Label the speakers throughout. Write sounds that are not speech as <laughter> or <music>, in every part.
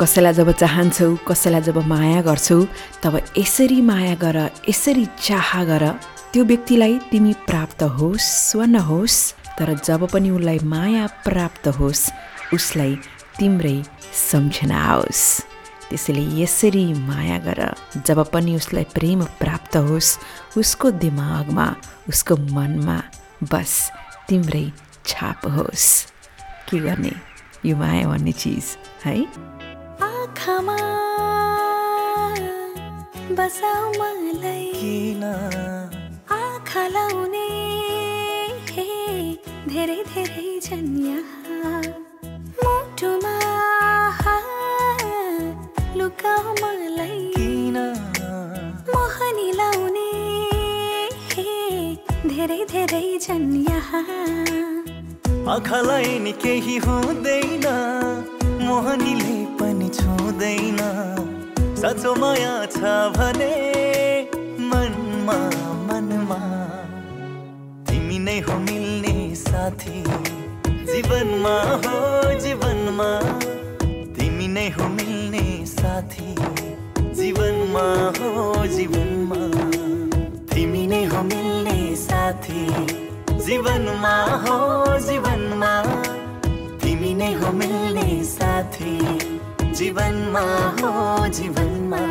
Speaker 1: कसैलाई जब चाहन्छौ कसैलाई जब माया गर्छौ तब यसरी माया गर यसरी चाह गर। त्यो व्यक्तिलाई तिमी प्राप्त होस् वा नहोस् तर जब पनि उसलाई माया प्राप्त होस् उसलाई तिम्रै सम्झना आओस्। त्यसैले यसरी माया गर। जब पनि उसलाई प्रेम प्राप्त होस् उसको दिमागमा उसको मनमा बस तिम्रै छाप होस्। के गर्ने? यो माया भन्ने चिज है?
Speaker 2: आँखामा बसाउ मलाई
Speaker 3: किन?
Speaker 2: आँखा लाउने हे धेरै धेरै जन्या मुटुमा लुकाउ मलाई
Speaker 3: किन?
Speaker 2: मोहनी लाउने हे धेरै धेरै जन्या
Speaker 3: आँखालाई नि केही हुँदैन। मोहनीले पनि छुँदैन। साँचो माया छ भने मनमा मनमा। तिमी नै हो मिल्ने साथी। जीवनमा हो जीवनमा। तिमी नै हो मिल्ने साथी। जीवनमा हो जीवनमा। तिमी नै हो मिल्ने साथी। जीवनमा हो जीवनमा। नै हो मिल्ने साथी। जीवनमा हो जीवनमा।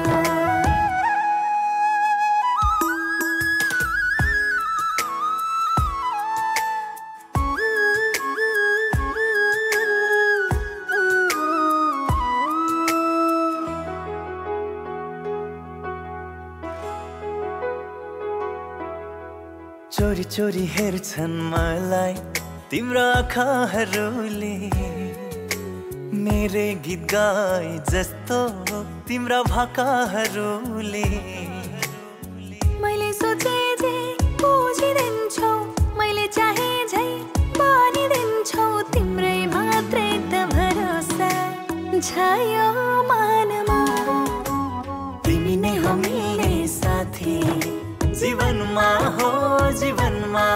Speaker 3: चोरी चोरी हेर्छन् मलाई तिम्रो आँखाहरूले। मेरे गीत गाए जस्तो तिम्रा भाकाहरूले
Speaker 2: मैले सोचे जे बुझिदिन्छौ मैले चाहे झै बनिदिन्छौ तिम्रै मात्रै त भरोसा छायो मानमा।
Speaker 3: तिमी नै हो मिल्ने साथी जीवनमा हो जीवनमा।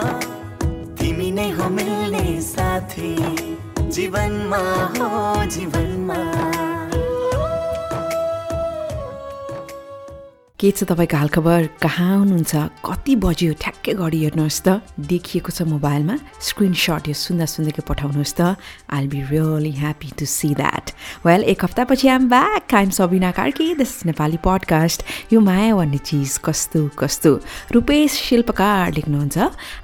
Speaker 3: तिमी नै हो मिल्ने साथी। जीवनमा हो जीवनमा।
Speaker 1: के छ तपाईँको हालखबर कहाँ हुनुहुन्छ? कति बज्यो? ठ्याक्कै घडी हेर्नुहोस् त। देखिएको छ मोबाइलमा। स्क्रिनसट यो सुन्दा सुन्दैकै पठाउनुहोस् त। I be really happy to see that well एक हप्तापछि I'm back I'm Sabina Karki this Nepali podcast यो माया भन्ने चिज कस्तो कस्तो? रूपेश शिल्पकार लेख्नुहुन्छ।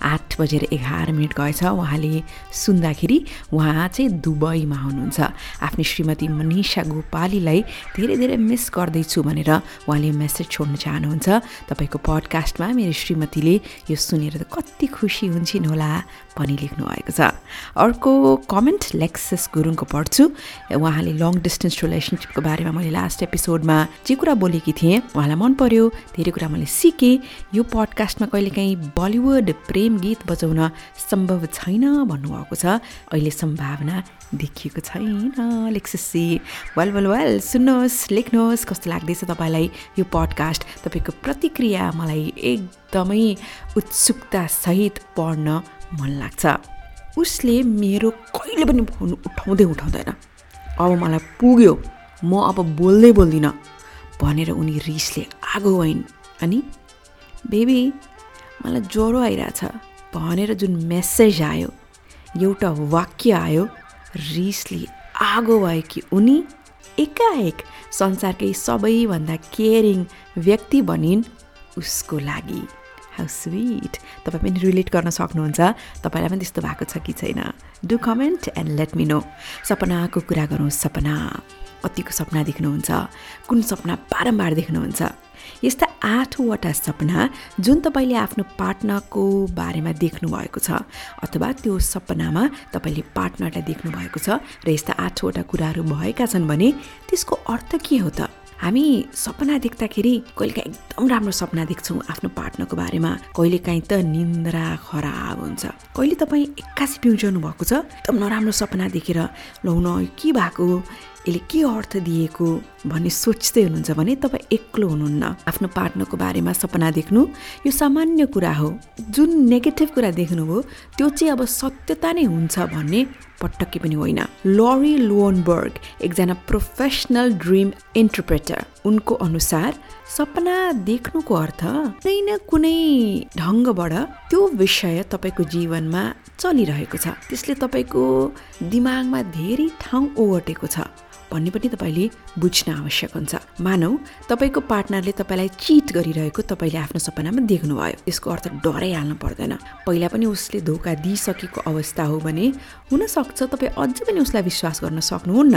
Speaker 1: आठ बजेर एघार मिनट गएछ। उहाँले सुन्दाखेरि उहाँ चाहिँ दुबईमा हुनुहुन्छ। आफ्नो श्रीमती मनिषा गोपालीलाई धेरै धेरै मिस गर्दैछु भनेर उहाँले मेसेज छोड्न चाहनुहुन्छ। तपाईँको पडकास्टमा मेरो श्रीमतीले यो सुनेर त कति खुसी हुन्छन् होला पनि लेख्नु भएको छ। अर्को कमेन्ट लेक्सेस गुरुङको पढ्छु। उहाँले लङ डिस्टेन्स रिलेसनसिपको बारेमा मैले लास्ट एपिसोडमा जे कुरा बोलेकी थिएँ उहाँलाई मन पर्यो धेरै कुरा मैले सिकेँ। यो पडकास्टमा कहिलेकाहीँ बलिउड प्रेम गीत बजाउन सम्भव छैन भन्नुभएको छ। अहिले सम्भावना देखिएको छैन लेक्सेसी वेल वेल वेल सुन्नुहोस् लेख्नुहोस् कस्तो लाग्दैछ तपाईँलाई यो पडकास्ट तपाईँको प्रतिक्रिया मलाई एकदमै उत्सुकतासहित पढ्न मन लाग्छ। उसले मेरो कहिले पनि फोन उठाउँदै उठाउँदैन। अब मलाई पुग्यो म अब बोल्दै बोल्दिनँ भनेर उनी रिसले आगो भइन् अनि बेबी मलाई ज्वरो आइरहेछ भनेर जुन मेसेज आयो एउटा वाक्य आयो रिसले आगो भयो कि उनी एकाएक संसारकै सबैभन्दा केयरिङ व्यक्ति बनिन् उसको लागि। हाउ स्विट तपाईँ पनि रिलेट गर्न सक्नुहुन्छ। तपाईँलाई पनि त्यस्तो भएको छ कि छैन? Do comment and let me know सपनाको कुरा गरौँ सपना। कतिको सपना देख्नुहुन्छ। कुन सपना बारम्बार देख्नुहुन्छ? यस्ता आठवटा सपना जुन तपाईँले आफ्नो पार्टनरको बारेमा देख्नुभएको छ अथवा त्यो सपनामा तपाईँले पार्टनरलाई देख्नुभएको छ र यस्ता आठवटा कुराहरू भएका छन् भने त्यसको अर्थ के हो त? हामी सपना देख्दाखेरि कहिलेकाहीँ एकदम राम्रो सपना देख्छौँ आफ्नो पार्टनरको बारेमा। कहिलेकाहीँ त निन्द्रा खराब हुन्छ। कहिले तपाईँ एक्कासी पिउजाउनु भएको छ? एकदम नराम्रो सपना देखेर लौन के भएको? यसले के अर्थ दिएको भन्ने सोच्दै हुनुहुन्छ भने तपाईँ एक्लो हुनुहुन्न। आफ्नो पार्टनरको बारेमा सपना देख्नु यो सामान्य कुरा हो। जुन नेगेटिभ कुरा देख्नुभयो त्यो चाहिँ अब सत्यता नै हुन्छ भन्ने पटक्कै पनि होइन। लरी लोनबर्ग एकजना प्रोफेसनल ड्रिम इन्टरप्रेटर। उनको अनुसार सपना देख्नुको अर्थ कुनै न कुनै ढङ्गबाट त्यो विषय तपाईँको जीवनमा चलिरहेको छ। त्यसले तपाईँको दिमागमा धेरै ठाउँ ओगटेको छ। भन्ने पनि तपाईँले बुझ्न आवश्यक हुन्छ। मानौ तपाईँको पार्टनरले तपाईँलाई चिट गरिरहेको तपाईँले आफ्नो सपनामा देख्नुभयो। त्यसको अर्थ डरै हाल्नु पर्दैन। पहिला पनि उसले धोका दिइसकेको अवस्था हो भने हुनसक्छ तपाईँ अझै पनि उसलाई विश्वास गर्न सक्नुहुन्न।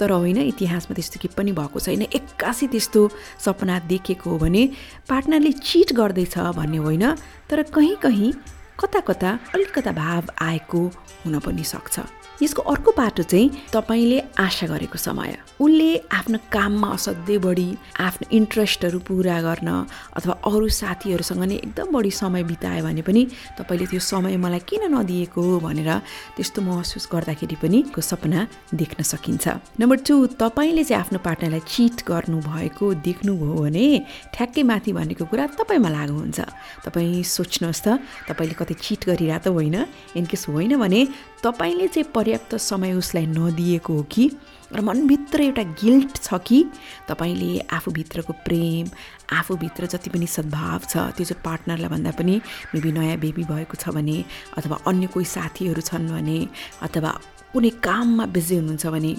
Speaker 1: तर होइन इतिहासमा त्यस्तो के पनि भएको छैन। एक्कासी त्यस्तो सपना देखेको हो भने पार्टनरले चिट गर्दैछ भन्ने होइन तर कहीँ कहीँ कता कता अलिकता भाव आएको हुन पनि सक्छ। यसको अर्को बाटो चाहिँ तपाईँले आशा गरेको समय। उसले आफ्नो काममा असाध्यै बढी आफ्नो इन्ट्रेस्टहरू पुरा गर्न अथवा अरू साथीहरूसँग नै एकदम बढी समय बितायो भने पनि तपाईँले त्यो समय मलाई किन नदिएको भनेर त्यस्तो महसुस गर्दाखेरि पनि को सपना देख्न सकिन्छ। नम्बर टू तपाईँले चाहिँ आफ्नो पार्टनरलाई चिट गर्नुभएको देख्नुभयो भने ठ्याक्कै माथि भनेको कुरा तपाईँमा लागु हुन्छ। तपाईँ सोच्नुहोस् त तपाईँले कतै चिट गरिरहेको त होइन। इनकेस होइन भने तपाईँले चाहिँ पर्याप्त समय उसलाई नदिएको हो कि? र मनभित्र एउटा गिल्ट छ कि? तपाईँले आफूभित्रको प्रेम आफूभित्र जति पनि सद्भाव छ त्यो चाहिँ पार्टनरलाई भन्दा पनि मेबी नयाँ बेबी भएको छ भने अथवा अन्य कोही साथीहरू छन् भने अथवा कुनै काममा बिजी हुनुहुन्छ भने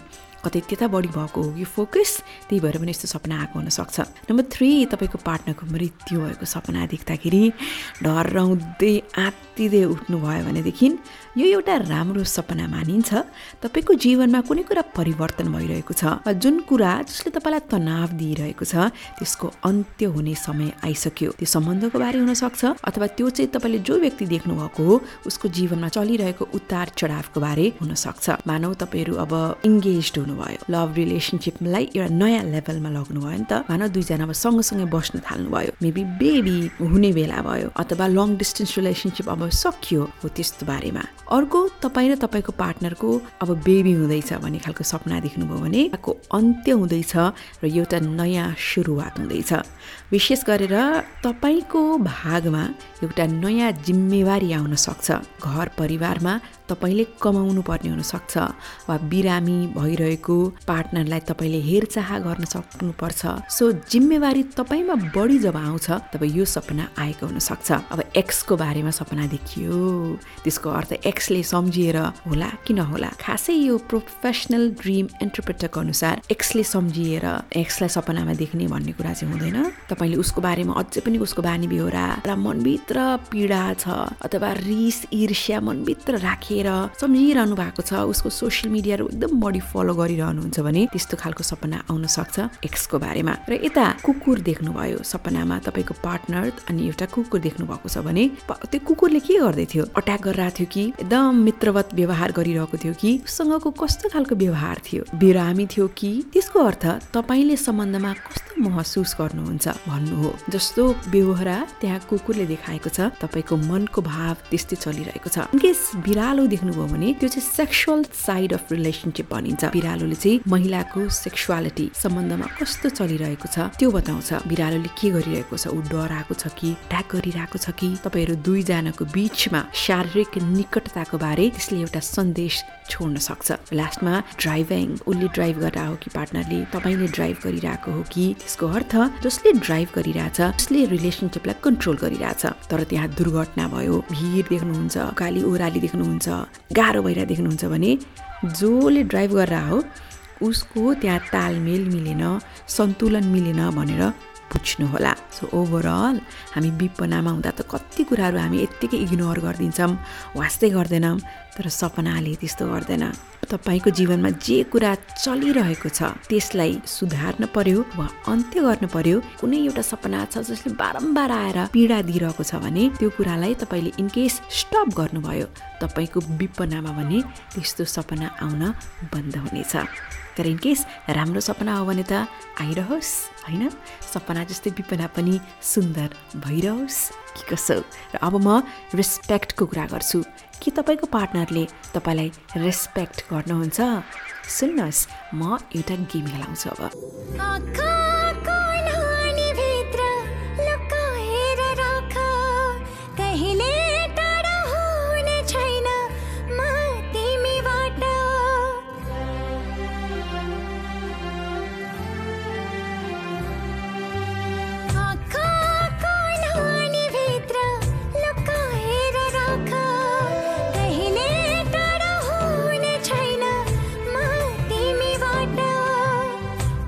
Speaker 1: कतै त्यता बढी भएको हो कि फोकस त्यही भएर पनि यस्तो सपना आएको हुनसक्छ। नम्बर थ्री तपाईँको पार्टनरको मृत्यु भएको सपना देख्दाखेरि डराउँदै आत्तिँदै उठ्नुभयो भनेदेखि यो एउटा राम्रो सपना मानिन्छ। तपाईँको जीवनमा कुनै कुरा परिवर्तन भइरहेको छ जुन कुरा जसले तपाईँलाई तनाव दिइरहेको छ त्यसको अन्त्य हुने समय आइसक्यो। त्यो सम्बन्धको बारे हुनसक्छ अथवा त्यो चाहिँ तपाईँले जो व्यक्ति देख्नुभएको हो उसको जीवनमा चलिरहेको उतार चढावको बारे हुनसक्छ। मानव तपाईँहरू अब इङ्गेज हुनुभयो। लभ रिलेसनसिपलाई एउटा नयाँ लेभलमा लग्नुभयो नि त। मानव दुईजना अब सँगसँगै बस्न थाल्नुभयो। मेबी बेबी हुने बेला भयो अथवा लङ डिस्टेन्स रिलेसनसिप अब सकियो हो त्यस्तो बारेमा। अर्को तपाईँ र तपाईँको पार्टनरको अब बेबी हुँदैछ भन्ने खालको सपना देख्नुभयो भने को अन्त्य हुँदैछ र एउटा नयाँ सुरुवात हुँदैछ। विशेष गरेर तपाईँको भागमा एउटा नयाँ जिम्मेवारी आउन सक्छ। घर परिवारमा तपाईँले कमाउनु पर्ने हुनसक्छ वा बिरामी भइरहेको पार्टनरलाई तपाईँले हेरचाह गर्न सक्नुपर्छ। सो जिम्मेवारी तपाईँमा बढी जब आउँछ तब यो सपना आएको हुनसक्छ अब एक्सको बारेमा सपना देखियो। त्यसको अर्थ एक्सले सम्झिएर होला कि नहोला खासै यो प्रोफेसनल ड्रिम इन्टरप्रेटरको अनुसार एक्सले सम्झिएर एक्सलाई सपनामा देख्ने भन्ने कुरा चाहिँ हुँदैन। तपाईँले उसको बारेमा अझै पनि उसको बानी बेहोरा र मनभित्र पीडा छ अथवा रिस ईर्ष्या मनभित्र राखेर सम्झिरहनु भएको छ उसको सोसियल मिडियाहरू एकदम बढी फलो गरिरहनुहुन्छ भने त्यस्तो खालको सपना आउन सक्छ एक्सको बारेमा। र यता कुकुर देख्नुभयो सपनामा तपाईँको पार्टनर अनि एउटा कुकुर देख्नु भएको छ भने त्यो कुकुरले के गर्दै थियो? अट्याक गरिरहेको थियो कि एकदम मित्रवत व्यवहार गरिरहेको थियो कि उसँगको कस्तो खालको व्यवहार थियो? बिरामी थियो कि? त्यसको अर्थ तपाईँले सम्बन्धमा कस्तो महसुस गर्नुहुन्छ भन्नु हो। जस्तो बेहोरा त्यहाँ कुकुरले देखाएको छ तपाईँको मनको भाव त्यस्तै चलिरहेको छ। इनकेस बिरालो देख्नुभयो भने त्यो चाहिँ सेक्सुअल साइड अफ रिलेसनसिप भनिन्छ। बिरालोले चाहिँ महिलाको सेक्सुअलिटी सम्बन्धमा कस्तो चलिरहेको छ त्यो बताउँछ। बिरालोले के गरिरहेको छ? ऊ डराएको छ कि ट्याक गरिरहेको छ कि? तपाईँहरू दुईजनाको बिचमा शारीरिक निकटताको बारे त्यसले एउटा सन्देश छोड्न सक्छ। लास्टमा ड्राइभिङ उसले ड्राइभ गरेर हो कि पार्टनरले तपाईँले ड्राइभ गरिरहेको हो कि त्यसको अर्थ जसले ड्राइभ गरिरहेछ उसले रिलेसनसिपलाई कन्ट्रोल गरिरहेछ। तर त्यहाँ दुर्घटना भयो भिड देख्नुहुन्छ गाली ओह्राली देख्नुहुन्छ गाह्रो भइरहेको देख्नुहुन्छ भने जसले ड्राइभ गरेर हो उसको त्यहाँ तालमेल मिलेन सन्तुलन मिलेन भनेर बुझ्नुहोला सो ओभरअल हामी विपनामा हुँदा त कति कुराहरू हामी यत्तिकै इग्नोर गरिदिन्छौँ वास्तै गर्दैनौँ। तर सपनाले त्यस्तो गर्दैन। तपाईँको जीवनमा जे कुरा चलिरहेको छ त्यसलाई सुधार्न पर्यो वा अन्त्य गर्नु पर्यो कुनै एउटा सपना छ जसले बारम्बार आएर पीडा दिइरहेको छ भने त्यो कुरालाई तपाईँले इनकेस स्टप गर्नुभयो तपाईँको विपनामा भने त्यस्तो सपना आउन बन्द हुनेछ। तर इनकेस राम्रो सपना हो भने त आइरहोस् होइन? सपना जस्तै विपना पनि सुन्दर भइरहोस्। कि कसो र अब म रेस्पेक्टको कुरा गर्छु। के तपाईँको पार्टनरले तपाईँलाई रेस्पेक्ट गर्नुहुन्छ? सुन्नुहोस् म एउटा गेम खेलाउँछु अब।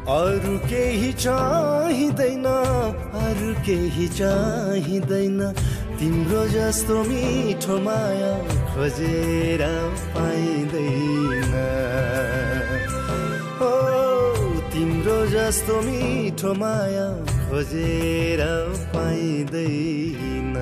Speaker 2: अरू केही चाहिँदैन अरू केही चाहिँदैन। तिम्रो जस्तो मिठो माया खोजेर पाइँदैन। ओ तिम्रो जस्तो मिठो माया खोजेर पाइँदैन।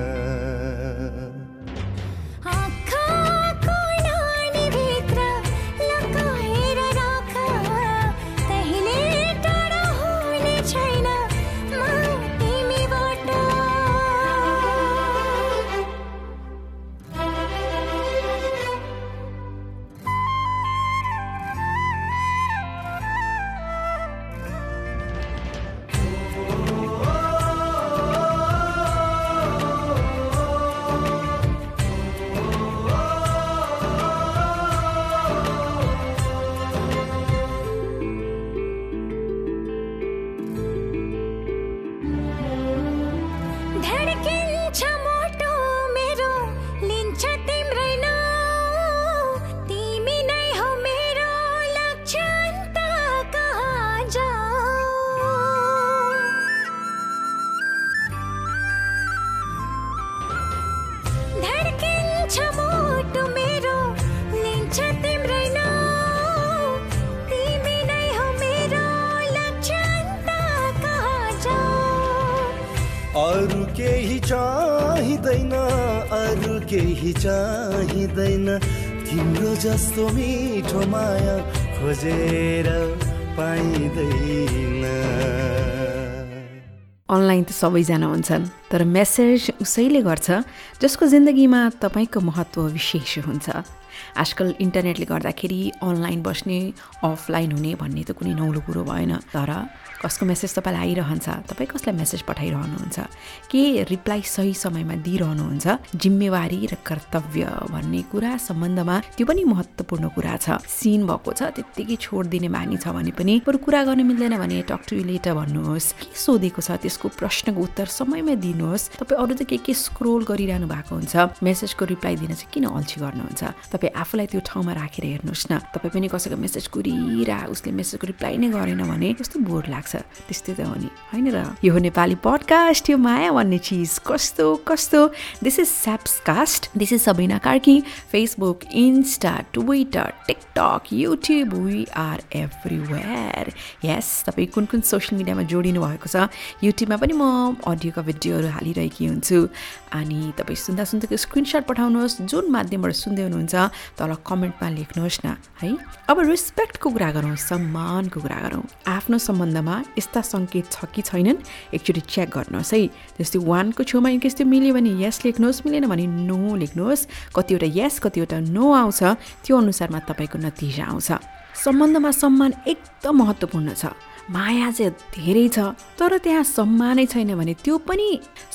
Speaker 2: चाहिँदैन तिम्रो जस्तो मिठो माया खोजेर पाइँदैन।
Speaker 1: अनलाइन त सबैजना हुन्छन् तर मेसेज उसैले गर्छ जसको जिन्दगीमा तपाईँको महत्त्व विशेष हुन्छ। आजकल इन्टरनेटले गर्दाखेरि अनलाइन बस्ने अफलाइन हुने भन्ने त कुनै नौलो कुरो भएन तर कसको मेसेज तपाईँलाई आइरहन्छ तपाईँ कसलाई मेसेज पठाइरहनुहुन्छ? के रिप्लाई सही समयमा दिइरहनुहुन्छ? जिम्मेवारी र कर्तव्य भन्ने कुरा सम्बन्धमा त्यो पनि महत्त्वपूर्ण कुरा छ। सिन भएको छ त्यत्तिकै छोडिदिने बानी छ भने पनि बरु कुरा गर्न मिल्दैन भने टक टु लेटर भन्नुहोस्। के सोधेको छ त्यसको प्रश्नको उत्तर समयमा दिनुहोस्। तपाईँ अरू त के के स्क्रोल गरिरहनु भएको हुन्छ? मेसेजको रिप्लाई दिन चाहिँ किन अल्छी गर्नुहुन्छ? तपाईँ आफूलाई त्यो ठाउँमा राखेर हेर्नुहोस् न। तपाईँ पनि कसैको मेसेज कुरिरह उसले मेसेजको रिप्लाई नै गरेन भने कस्तो बोर लाग्छ? त्यस्तै त हो नि। होइन र? यो हो नेपाली पडकास्ट यो माया भन्ने चिज। कस्तो कस्तो? This is Sapscast this is Sabina Karki. Facebook Insta Twitter TikTok YouTube we are everywhere yes तपाईँ कुन कुन सोसियल मिडियामा जोडिनु भएको छ युट्युबमा पनि म अडियोका भिडियोहरू हालिरहेकी हुन्छु। अनि तपाईँ सुन्दा सुन्दाको स्क्रिनसट पठाउनुहोस् जुन माध्यमबाट सुन्दै हुनुहुन्छ तल कमेन्टमा लेख्नुहोस् न है? अब रेस्पेक्टको कुरा गरौँ सम्मानको कुरा गरौँ। आफ्नो सम्बन्धमा यस्ता सङ्केत छ कि छैनन् एकचोटि चेक गर्नुहोस् है? जस्तै वानको छेउमा इनकेस मिल्यो भने यस लेख्नुहोस् मिलेन भने नो लेख्नुहोस्। कतिवटा यस कतिवटा नो आउँछ त्यो अनुसारमा तपाईँको नतिजा आउँछ। सम्बन्धमा सम्मान एकदम महत्त्वपूर्ण छ। माया चाहिँ धेरै छ तर त्यहाँ सम्मानै छैन भने त्यो पनि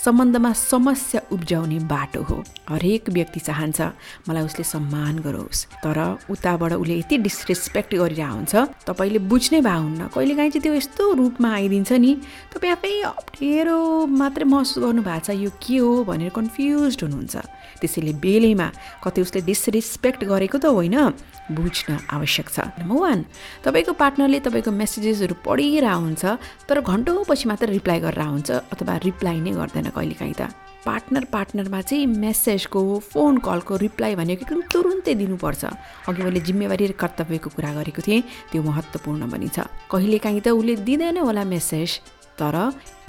Speaker 1: सम्बन्धमा समस्या उब्जाउने बाटो हो। हरेक व्यक्ति चाहन्छ मलाई उसले सम्मान गरोस्। तर उताबाट उसले यति डिसरेस्पेक्ट गरिरहेको हुन्छ तपाईँले बुझ्नै भए हुन्न। कहिलेकाहीँ चाहिँ त्यो यस्तो रूपमा आइदिन्छ नि तपाईँ आफै अप्ठ्यारो मात्रै महसुस गर्नु भएको छ यो के हो भनेर कन्फ्युज हुनुहुन्छ। त्यसैले बेलैमा कतै उसले डिसरेस्पेक्ट गरेको त होइन बुझ्न आवश्यक छ। नम्बर वान तपाईँको पार्टनरले तपाईँको मेसेजेसहरू पढिरहेको हुन्छ तर घन्टौँपछि मात्र रिप्लाई गरेर हुन्छ अथवा रिप्लाई नै गर्दैन कहिलेकाहीँ त। पार्टनर पार्टनरमा चाहिँ मेसेजको फोन कलको रिप्लाई भनेको एकदम तुरुन्तै दिनुपर्छ। अघि मैले जिम्मेवारी र कर्तव्यको कुरा गरेको थिएँ त्यो महत्त्वपूर्ण पनि छ। कहिलेकाहीँ त उसले दिँदैन होला मेसेज तर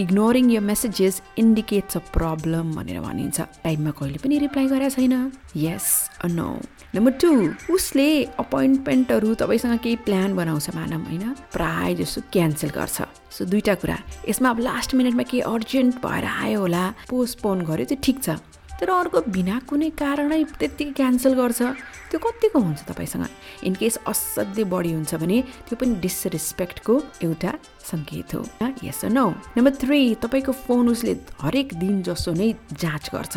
Speaker 1: इग्नोरिङ यो मेसेजेस इन्डिकेट्स अ प्रब्लम भनेर भनिन्छ। टाइममा कहिले पनि रिप्लाई गरेको छैन। Yes uh no. Number two उसले अपोइन्टमेन्टहरू तपाईँसँग केही प्लान बनाउँछ मानव होइन? प्राय जसो क्यान्सल गर्छ। सो दुईवटा कुरा। यसमा अब लास्ट मिनटमा केही अर्जेन्ट भएर आयो होला पोस्टपोन गर्यो त्यो ठिक छ। तर अर्को बिना कुनै कारणै त्यत्तिकै क्यान्सल गर्छ। त्यो कतिको हुन्छ तपाईँसँग? इनकेस असाध्यै बढी हुन्छ भने त्यो पनि डिसरेस्पेक्टको एउटा सङ्केत हो। यस नो नम्बर थ्री तपाईँको फोन उसले हरेक दिन जसो नै जाँच गर्छ।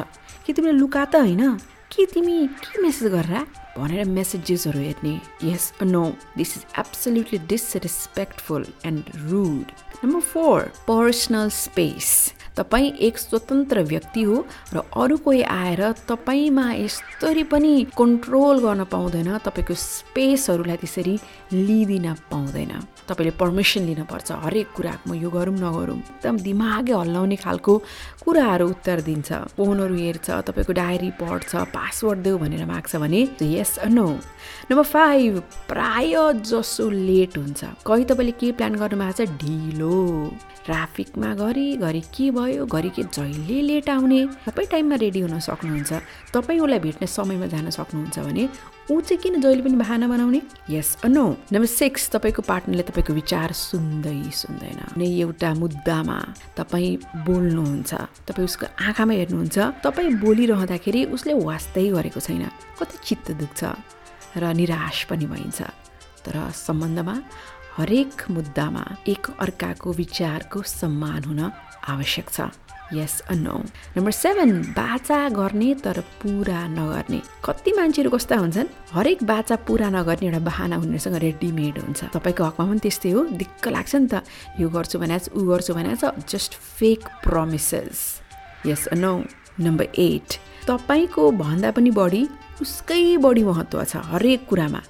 Speaker 1: कि तिमीले लुका त होइन? के तिमी के मेसेज गरेर भनेर मेसेजेसहरू हेर्ने yes no this is absolutely disrespectful and rude number four personal space तपाईँ एक स्वतन्त्र व्यक्ति हो र अरू कोही आएर तपाईँमा यस्तरी पनि कन्ट्रोल गर्न पाउँदैन तपाईँको स्पेसहरूलाई त्यसरी लिइदिन पाउँदैन। तपाईँले पर्मिसन लिनुपर्छ हरेक कुराको म यो गरौँ नगरौँ। एकदम दिमागै हल्लाउने खालको कुराहरू उत्तर दिन्छ। फोनहरू हेर्छ तपाईँको डायरी पढ्छ पासवर्ड देऊ भनेर माग्छ भने यस नो नम्बर फाइभ प्राय जसो लेट हुन्छ। कहीँ तपाईँले के प्लान गर्नुभएको छ? ढिलो। ट्राफिकमा घरिघरि के भयो घरि के जहिले लेट आउने तपाईँ टाइममा रेडी हुन सक्नुहुन्छ। तपाईँ उसलाई भेट्ने समयमा जान सक्नुहुन्छ भने ऊ चाहिँ किन जहिले पनि बहाना बनाउने? यस नो नम्बर सिक्स तपाईँको पार्टनरले तपाईँको विचार सुन्दै सुन्दैन। कुनै एउटा मुद्दामा तपाईँ बोल्नुहुन्छ। तपाईँ उसको आँखामा हेर्नुहुन्छ। तपाईँ बोलिरहँदाखेरि उसले वास्तै गरेको छैन। कति चित्त दुख्छ र निराश पनि भइन्छ। तर सम्बन्धमा हरेक मुद्दामा एक अर्काको विचारको सम्मान हुन आवश्यक छ। यस नो नम्बर सेभेन बाचा गर्ने तर पुरा नगर्ने। कति मान्छेहरू कस्ता हुन्छन्? हरेक बाचा पुरा नगर्ने एउटा बाहना उनीहरूसँग रेडिमेड हुन्छ। तपाईँको हकमा पनि त्यस्तै हो। दिक्क लाग्छ नि त। यो गर्छु भने ऊ गर्छु भने just fake promises yes no number eight तपाईँको भन्दा पनि बढी उसकै बढी महत्त्व छ हरेक कुरामा।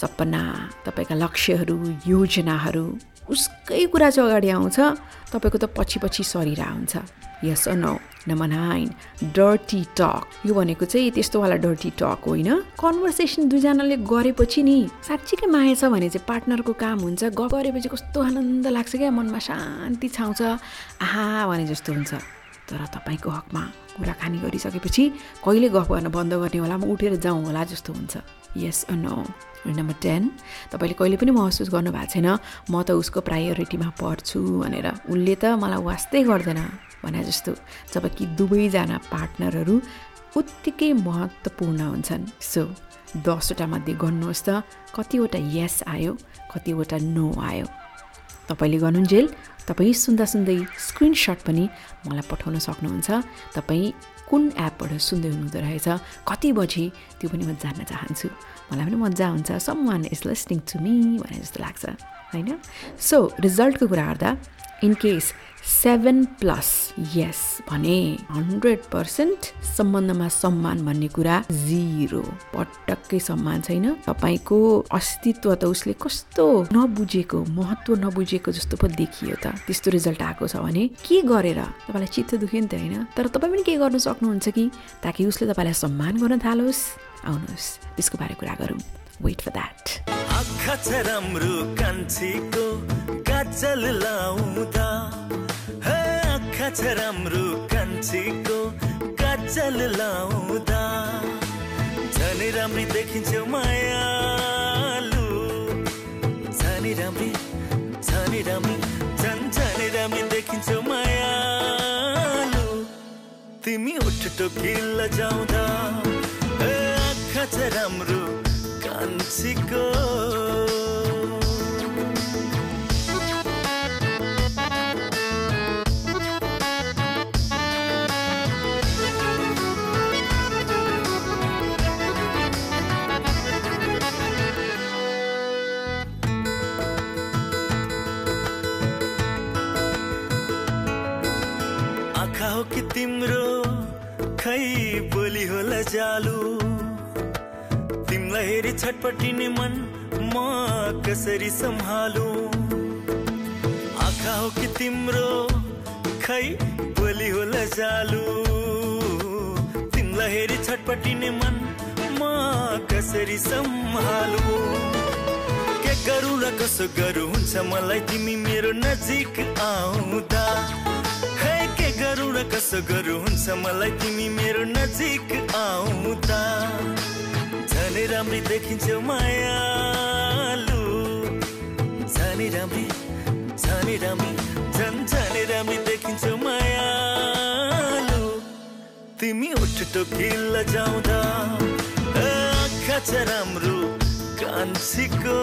Speaker 1: सपना तपाईँका लक्ष्यहरू योजनाहरू। उसकै कुरा चाहिँ अगाडि आउँछ तपाईँको त पछि पछि सरिरहेको हुन्छ। Yes no number nine dirty talk यो भनेको चाहिँ त्यस्तोवाला डर्टी टक होइन। कन्भर्सेसन दुईजनाले गरेपछि नि साँच्चीकै माया छ भने चाहिँ पार्टनरको काम हुन्छ। गरेपछि कस्तो आनन्द लाग्छ क्या मनमा शान्ति छाउँछ। आहा भने जस्तो हुन्छ। तर तपाईँको हकमा कुराकानी गरिसकेपछि कहिले गफ गर्न बन्द गर्ने होला? म उठेर जाउँ होला जस्तो हुन्छ। यस नो नम्बर टेन तपाईँले कहिले पनि महसुस गर्नुभएको छैन म त उसको प्रायोरिटीमा पढ्छु भनेर। उसले त मलाई वास्तै गर्दैन भने जस्तो। जब कि दुवैजना पार्टनरहरू उत्तिकै महत्त्वपूर्ण हुन्छन्। सो दसवटा मध्ये गर्नुहोस् त। कतिवटा यस आयो कतिवटा नो आयो। तपाईँले गर्नुहुन्जेल तपाईँ सुन्दा सुन्दै स्क्रिनसट पनि मलाई पठाउन सक्नुहुन्छ। तपाईँ कुन एपबाट सुन्दै हुनुहुँदो रहेछ कति बजी त्यो पनि म जान्न चाहन्छु। मलाई पनि मजा हुन्छ someone is listening to me भने जस्तो लाग्छ होइन? सो रिजल्टको कुरा गर्दा in case seven plus yes भने हन्ड्रेड पर्सेन्ट सम्बन्धमा सम्मान भन्ने कुरा जिरो पटक्कै सम्मान छैन। तपाईँको अस्तित्व त उसले कस्तो नबुझेको महत्त्व नबुझेको जस्तो पो देखियो त। त्यस्तो रिजल्ट आएको छ भने के गरेर? तपाईँलाई चित्त दुख्यो नि त होइन? तर तपाईँ पनि के गर्नु सक्नुहुन्छ कि? ताकि उसले तपाईँलाई सम्मान गर्न थालोस्। आउनुहोस् त्यसको बारे कुरा गरौँ। वेट फर द्याट
Speaker 3: छ राम्रो कान्छीको काजल लाउँदा। झनै राम्री देखिन्छौ मायालु झनै राम्री झनै राम्री झन् झनै राम्री देखिन्छौ मायालु तिमी उठ टोकिल जाउँदा ए आँखा छ राम्रो कान्छीको। तिम्रो खै बोली होला जालु। तिमीलाई हेरी छटपटिने मन म कसरी सम्हालु? आँखा हो कि तिम्रो खै बोली होला जालु? तिमीलाई हेरी छटपटिने मन म कसरी सम्हालु? के गरौँ र कसो गरौँ हुन्छ मलाई तिमी मेरो नजिक आउँदा? कसो गरौँ हुन्छ मलाई तिमी मेरो नजिक आउँदा? झनै राम्री देखिन्छौ मायालु। झनै राम्री झनै राम्री झन् झनै राम्री देखिन्छौ मायालु। तिमी उठ टोकिल जाउँदा आँखा छ राम्रो कान्छीको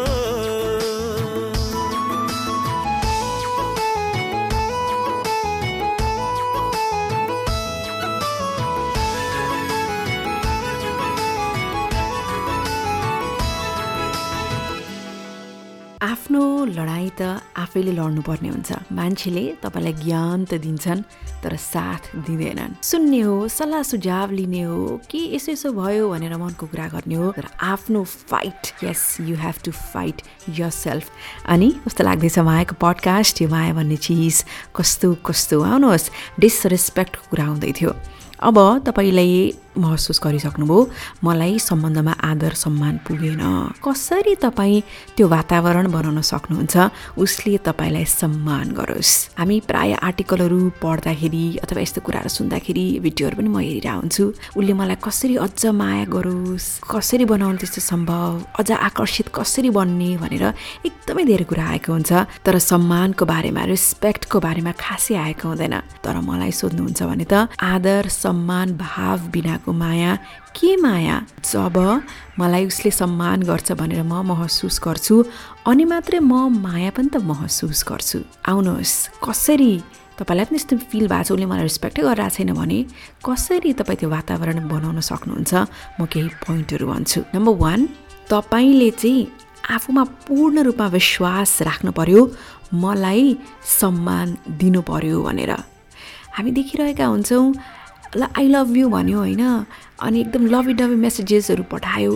Speaker 1: आफैले लड्नुपर्ने हुन्छ। मान्छेले तपाईँलाई ज्ञान त दिन्छन् तर साथ दिँदैनन्। सुन्ने हो सल्लाह सुझाव लिने हो कि यसो यसो भयो भनेर मनको कुरा गर्ने हो तर आफ्नो fight yes you have to fight yourself अनि कस्तो लाग्दैछ मायाको पडकास्ट यो माया भन्ने चिज कस्तो कस्तो आउनुहोस्। डिसरेस्पेक्टको कुरा हुँदै थियो। अब तपाईँलाई महसुस गरिसक्नुभयो। मलाई सम्बन्धमा आदर सम्मान पुगेन। कसरी तपाईँ त्यो वातावरण बनाउन सक्नुहुन्छ उसले तपाईँलाई सम्मान गरोस्। हामी प्राय आर्टिकलहरू पढ्दाखेरि अथवा यस्तो कुराहरू सुन्दाखेरि भिडियोहरू पनि म हेरिरहेको हुन्छु। उसले मलाई कसरी अझ माया गरोस् कसरी बनाउनु त्यस्तो सम्भव अझ आकर्षित कसरी बन्ने भनेर एकदमै धेरै कुरा आएको हुन्छ। तर सम्मानको बारेमा रेस्पेक्टको बारेमा खासै आएको हुँदैन। तर मलाई सोध्नुहुन्छ भने त आदर सम्मान भाव बिनाको माया के माया? जब मलाई उसले सम्मान गर्छ भनेर म महसुस गर्छु अनि मात्रै म माया पनि त महसुस गर्छु। आउनुहोस् कसरी तपाईँलाई पनि यस्तो फिल भएको छ उसले मलाई रेस्पेक्टै गरिरहेको छैन भने कसरी तपाईँ त्यो वातावरण बनाउन सक्नुहुन्छ? म केही पोइन्टहरू भन्छु। नम्बर वान तपाईँले चाहिँ आफूमा पूर्ण रूपमा विश्वास राख्नु पर्यो मलाई सम्मान दिनु पर्यो भनेर। हामी देखिरहेका हुन्छौँ ल आई लभ यु भन्यो होइन। अनि एकदम लभी डभी मेसेजेसहरू पठायो।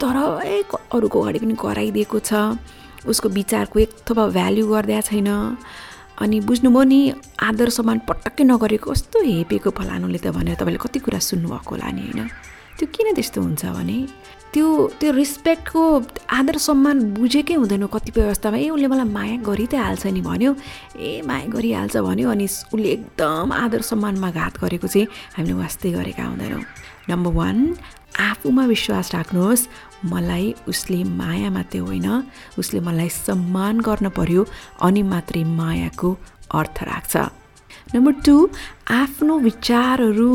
Speaker 1: तर ए अरूको अगाडि पनि कराइदिएको छ। उसको विचारको एक थोपा भ्याल्यु गरिदिएको छैन। अनि बुझ्नुभयो नि आदर सम्मान पटक्कै नगरेको कस्तो हेपेको फलानुले त भनेर तपाईँले कति कुरा सुन्नुभएको होला नि होइन? त्यो किन त्यस्तो हुन्छ भने? त्यो त्यो रिस्पेक्टको आदर सम्मान बुझेकै हुँदैन कतिपय अवस्थामा। ए उसले मलाई माया गरि त हाल्छ नि भन्यो। ए माया गरिहाल्छ भन्यो अनि उसले एकदम आदर सम्मानमा घात गरेको चाहिँ हामीले वास्तै गरेका हुँदैनौँ। नम्बर वान आफूमा विश्वास राख्नुहोस् मलाई उसले माया मात्रै होइन। उसले मलाई सम्मान गर्न पर्यो अनि मात्रै मायाको अर्थ राख्छ। नम्बर टू आफ्नो विचारहरू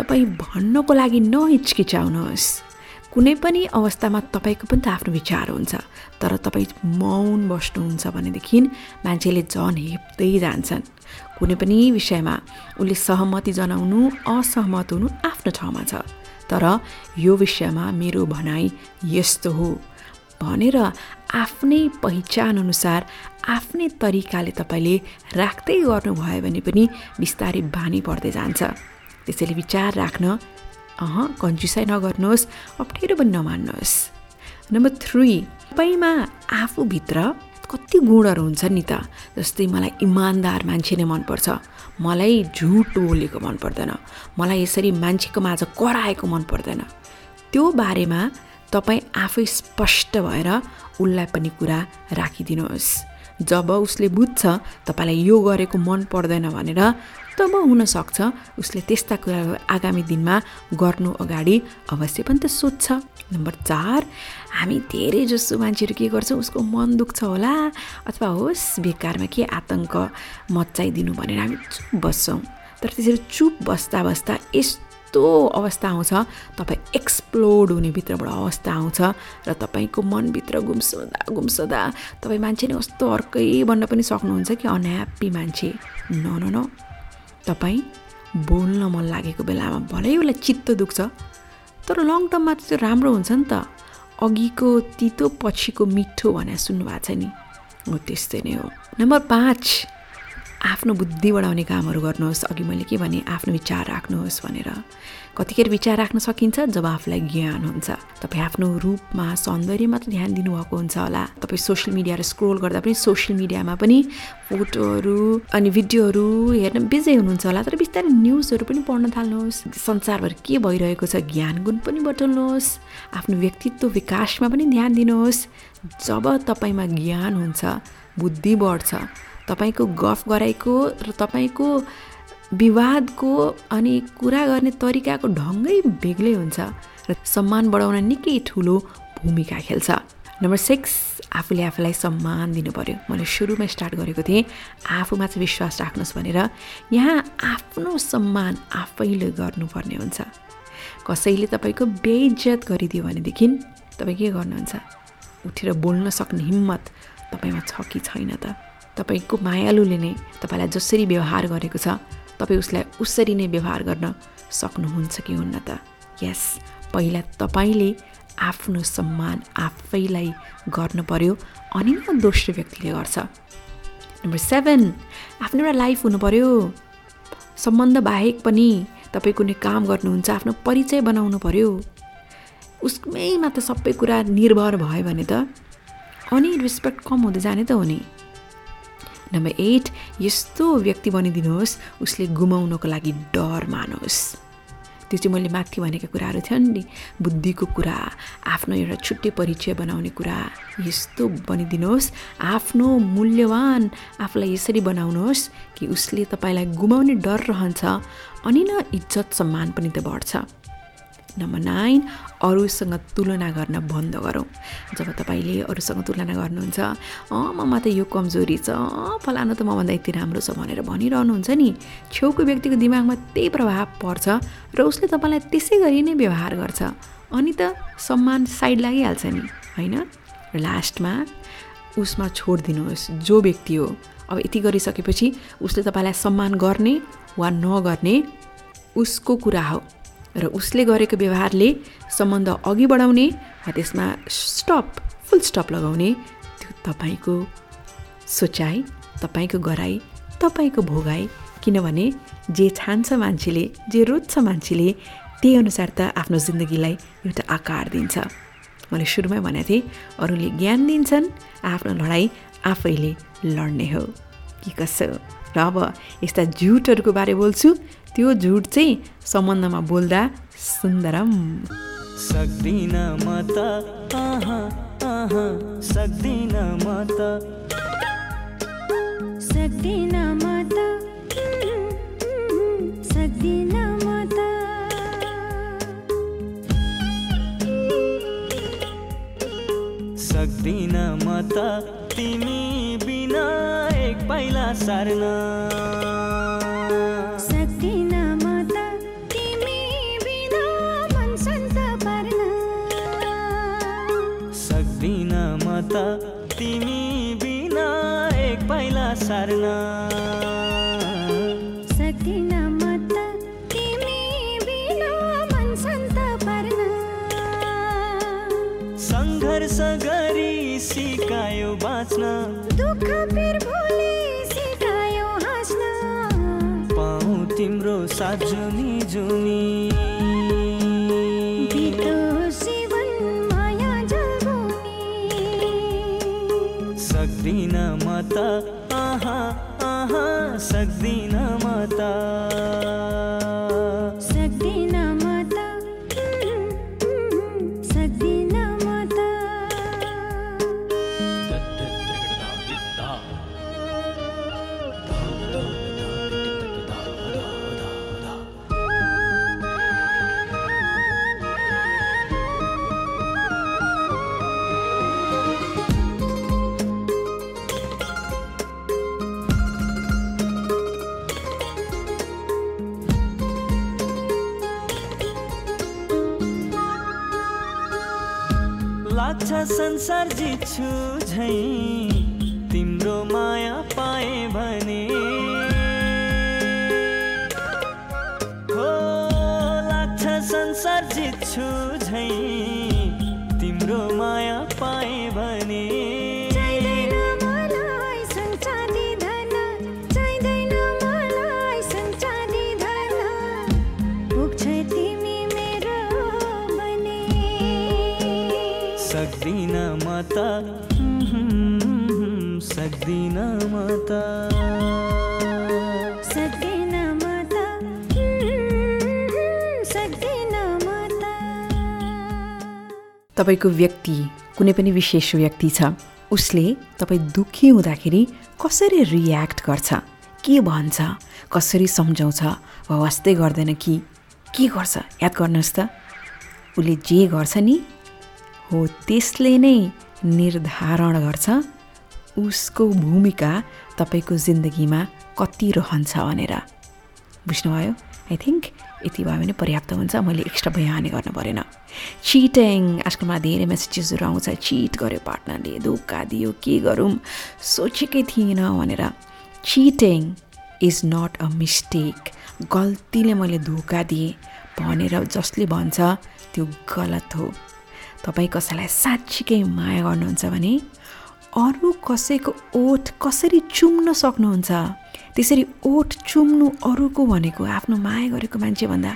Speaker 1: तपाईँ भन्नको लागि नहिचकिचाउनुहोस्। कुनै पनि अवस्थामा तपाईँको पनि त आफ्नो विचार हुन्छ। तर तपाईँ मौन बस्नुहुन्छ भनेदेखि मान्छेले झन् हेप्दै जान्छन्। कुनै पनि विषयमा उसले सहमति जनाउनु असहमत हुनु आफ्नो ठाउँमा छ। तर यो विषयमा मेरो भनाइ यस्तो हो। भनेर आफ्नै पहिचानअनुसार आफ्नै तरिकाले तपाईँले राख्दै गर्नुभयो भने पनि बिस्तारै बानी पर्दै जान्छ। त्यसैले विचार राख्न अह कन्जुसाइ नगर्नुहोस् अप्ठ्यारो पनि नमान्नुहोस्। नम्बर थ्री तपाईँमा आफूभित्र कति गुणहरू हुन्छ नि त? जस्तै मलाई इमान्दार मान्छे नै मनपर्छ। मलाई झुट बोलेको मन पर्दैन मलाई यसरी मान्छेको माझ कराएको मन पर्दैन त्यो बारेमा तपाईँ आफै स्पष्ट भएर उसलाई पनि कुरा राखिदिनुहोस्। जब उसले बुझ्छ तपाईँलाई यो गरेको मन पर्दैन भनेर तब हुनसक्छ। उसले त्यस्ता कुराहरू आगामी दिनमा गर्नु अगाडि अवश्य पनि त सोध्छ। नम्बर चार हामी धेरै जसो मान्छेहरू के गर्छौँ उसको मन दुख्छ होला। अथवा होस् बेकारमा के आतङ्क मचाइदिनु भनेर हामी चुप बस्छौँ। तर त्यसरी चुप बस्दा बस्दा यस्तो अवस्था आउँछ तपाईँ एक्सप्लोड हुने भित्रबाट अवस्था आउँछ र तपाईँको मनभित्र गुम्सदा गुम्सदा तपाईँ मान्छे नै कस्तो अर्कै भन्न पनि सक्नुहुन्छ कि अनह्याप्पी मान्छे। न न न। तपाईँ बोल्न मन लागेको बेलामा भलै उसलाई चित्त दुख्छ। तर लङ टर्ममा त्यो राम्रो हुन्छ नि त। अघिको तितो पछिको मिठो भनेर सुन्नुभएको छ नि। हो त्यस्तै नै हो। नम्बर पाँच आफ्नो बुद्धि बढाउने कामहरू गर्नुहोस्। अघि मैले के भने आफ्नो विचार राख्नुहोस् भनेर। कतिखेर विचार राख्न सकिन्छ जब आफूलाई ज्ञान हुन्छ। तपाईँ आफ्नो रूपमा सौन्दर्यमा त ध्यान दिनुभएको हुन्छ होला। तपाईँ सोसियल मिडियाहरू स्क्रोल गर्दा पनि सोसियल मिडियामा पनि फोटोहरू अनि भिडियोहरू हेर्न बिजै हुनुहुन्छ होला। तर बिस्तारै न्युजहरू पनि पढ्न थाल्नुहोस्। संसारभर के भइरहेको छ ज्ञान गुण पनि बटुल्नुहोस्। आफ्नो व्यक्तित्व विकासमा पनि ध्यान दिनुहोस्। जब तपाईँमा ज्ञान हुन्छ बुद्धि बढ्छ तपाईँको गफ गराइको र तपाईँको विवादको अनि कुरा गर्ने तरिकाको ढङ्गै बेग्लै हुन्छ र सम्मान बढाउन निकै ठुलो भूमिका खेल्छ। नम्बर सिक्स आफूले आफूलाई सम्मान दिनु पऱ्यो मैले सुरुमा स्टार्ट गरेको थिएँ। आफूमा चाहिँ विश्वास राख्नुहोस् भनेर यहाँ आफ्नो सम्मान आफैले गर्नुपर्ने हुन्छ। कसैले तपाईँको बेइज्जत गरिदियो भनेदेखि तपाईँ के गर्नुहुन्छ? उठेर बोल्न सक्ने हिम्मत तपाईँमा छ कि छैन त? तपाईँको मायालुले नै तपाईँलाई जसरी व्यवहार गरेको छ तपाईँ उसलाई उसरी नै व्यवहार गर्न सक्नुहुन्छ कि हुन्न त? यस पहिला तपाईँले आफ्नो सम्मान आफैलाई गर्नु पर्यो अनि न दोस्रो व्यक्तिले गर्छ। नम्बर सेभेन आफ्नो एउटा लाइफ हुनु पर्यो सम्बन्ध बाहेक पनि तपाईँ कुनै काम गर्नुहुन्छ आफ्नो परिचय बनाउनु पर्यो उसमैमा त सबै कुरा निर्भर भयो भने त अनि रेस्पेक्ट कम हुँदै जाने त हो नि। नम्बर एट यस्तो व्यक्ति बनिदिनुहोस् उसले गुमाउनको लागि डर मानोस्। त्यो चाहिँ मैले माथि भनेका कुराहरू थियो नि बुद्धिको कुरा आफ्नो एउटा छुट्टै परिचय बनाउने कुरा यस्तो बनिदिनुहोस् आफ्नो मूल्यवान आफूलाई यसरी बनाउनुहोस् कि उसले तपाईँलाई गुमाउने डर रहन्छ अनि न इज्जत सम्मान पनि त बढ्छ। नम्बर नाइन अरूसँग तुलना गर्न बन्द गरौँ। जब तपाईँले अरूसँग तुलना गर्नुहुन्छ अँ ममा त यो कमजोरी छ अँ फलानु त मभन्दा यति राम्रो छ भनेर भनिरहनुहुन्छ नि छेउको व्यक्तिको दिमागमा त्यही प्रभाव पर्छ र उसले तपाईँलाई त्यसै गरी नै व्यवहार गर्छ। अनि त सम्मान साइड लागिहाल्छ नि होइन? र लास्टमा उसमा छोडिदिनुहोस् जो व्यक्ति हो। अब यति गरिसकेपछि उसले तपाईँलाई सम्मान गर्ने वा नगर्ने उसको कुरा हो। र उसले गरेको व्यवहारले सम्बन्ध अघि बढाउने वा त्यसमा स्टप फुल स्टप लगाउने त्यो तपाईँको सोचाइ तपाईँको गराइ तपाईँको भोगाइ। किनभने जे छान्छ मान्छेले जे रोज्छ मान्छेले त्यही अनुसार त आफ्नो जिन्दगीलाई एउटा आकार दिन्छ। मैले सुरुमै भनेको थिएँ अरूले ज्ञान दिन्छन् आफ्नो लडाइँ आफैले लड्ने हो। कि कसो? र अब यस्ता झुटहरूको बारे बोल्छु। त्यो झुट चाहिँ सम्बन्धमा बोल्दा सुन्दरम।
Speaker 3: सक्दिन म त आहा आहा सक्दिन म त।
Speaker 2: सक्दिन म त सक्दिन म त।
Speaker 3: सक्दिन म त तिमी बिना एक पाइला सार्न। सार्न
Speaker 2: सक्दिन म त तिमी बिना मन शान्त पार्न
Speaker 3: सङ्घर्ष गरी सिकायो बाँच्न।
Speaker 2: दुःख पिर भोलि सिकायो हाँस्न।
Speaker 3: पाऊ तिम्रो साथ जुनी जुनी।
Speaker 2: जीवन माया
Speaker 3: सक्दिन म त आहा आहा सक्दिन म त संसार
Speaker 1: तपाईँको व्यक्ति कुनै पनि विशेष व्यक्ति छ उसले तपाईँ दुःखी हुँदाखेरि कसरी रियाक्ट गर्छ? के भन्छ? कसरी सम्झाउँछ? वा वास्तै गर्दैन कि? के गर्छ? याद गर्नुहोस् त। उसले जे गर्छ नि हो त्यसले नै निर्धारण गर्छ उसको भूमिका तपाईँको जिन्दगीमा कति रहन्छ भनेर। बुझ्नुभयो? आई थिङ्क यति भयो भने पर्याप्त हुन्छ। मैले एक्स्ट्रा बयाने गर्नु परेन। चिटिङ आजकलमा धेरै मेसेजेसहरू आउँछ। चिट गर्यो पार्टनरले धोका दियो के गरौँ सोचेकै थिइनँ भनेर। Cheating is not a mistake गल्तीले मैले धोका दिएँ। भनेर जसले भन्छ त्यो गलत हो। तपाईँ कसैलाई साँच्चीकै माया गर्नुहुन्छ भने अरू कसैको ओठ कसरी चुम्न सक्नुहुन्छ? त्यसरी ओठ चुम्नु अरूको भनेको आफ्नो माया गरेको मान्छेभन्दा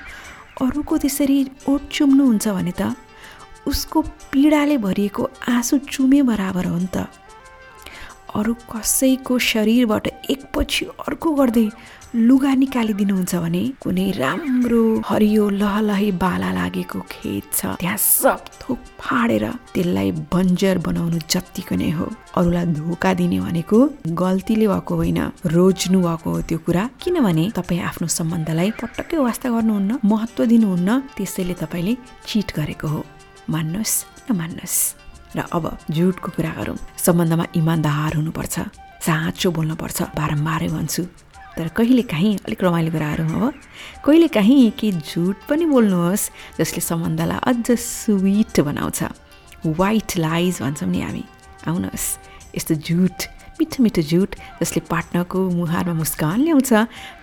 Speaker 1: अरूको त्यसरी ओठ चुम्नुहुन्छ भने त उसको पीडाले भरिएको आँसु चुमे बराबर हो नि त। अरू कसैको शरीरबाट एकपछि अर्को गर्दै लुगा निकालिदिनुहुन्छ भने कुनै राम्रो हरियो लहलही बाला लागेको खेत छ। त्यहाँ सब थोक फाडेर त्यसलाई बन्जर बनाउनु जत्तिको नै हो। अरूलाई धोका दिने भनेको गल्तीले भएको होइन रोज्नु भएको हो त्यो कुरा। किनभने तपाईँ आफ्नो सम्बन्धलाई पटक्कै वास्ता गर्नुहुन्न महत्त्व दिनुहुन्न त्यसैले तपाईँले चिट गरेको हो। मान्नुहोस् नमान्नुहोस् र अब झुटको कुरा गरौँ। सम्बन्धमा इमान्दार हुनुपर्छ साँचो बोल्नुपर्छ। बारम्बारै भन्छु। तर कहिलेकाहीँ अलिक रमाइलो कुराहरू अब कहिलेकाहीँ केही झुट पनि बोल्नुहोस् जसले सम्बन्धलाई अझ स्विट बनाउँछ। वाइट लाइज भन्छौँ नि हामी। आउनुहोस्। यस्तो झुट मिठो मिठो झुट जसले पार्टनरको मुहारमा मुस्कान ल्याउँछ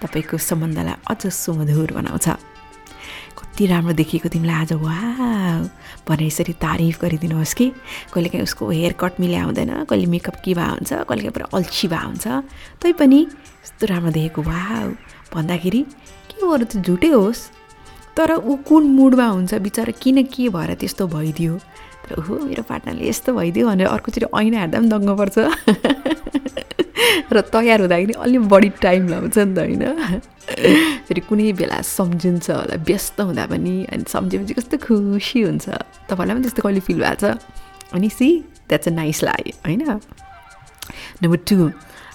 Speaker 1: तपाईँको सम्बन्धलाई अझ सुमधुर बनाउँछ। कति राम्रो देखिएको तिमीलाई आज वा भनेर यसरी तारिफ गरिदिनुहोस् कि। कहिलेकाहीँ उसको हेयर कट मिल्या हुँदैन कहिले मेकअप के भए हुन्छ कहिलेकाहीँ पुरा अल्छी भए हुन्छ। तैपनि यस्तो राम्रो देखेको वा भन्दाखेरि के गर्नु त झुटै होस्। तर ऊ कुन मुडमा हुन्छ बिचरा किन के भएर त्यस्तो भइदियो? तर ओहो मेरो पार्टनरले यस्तो भइदियो भनेर अर्कोचोटि ऐना हेर्दा पनि दङ्ग पर्छ। र तयार हुँदाखेरि अलि बढी टाइम लाउँछ नि त होइन। फेरि कुनै बेला सम्झिन्छ होला व्यस्त हुँदा पनि अनि सम्झेपछि कस्तो खुसी हुन्छ। तपाईँलाई पनि त्यस्तो कहिले फिल भएको छ? अनि सी द्याट्स अ नाइस लाई होइन? नम्बर टू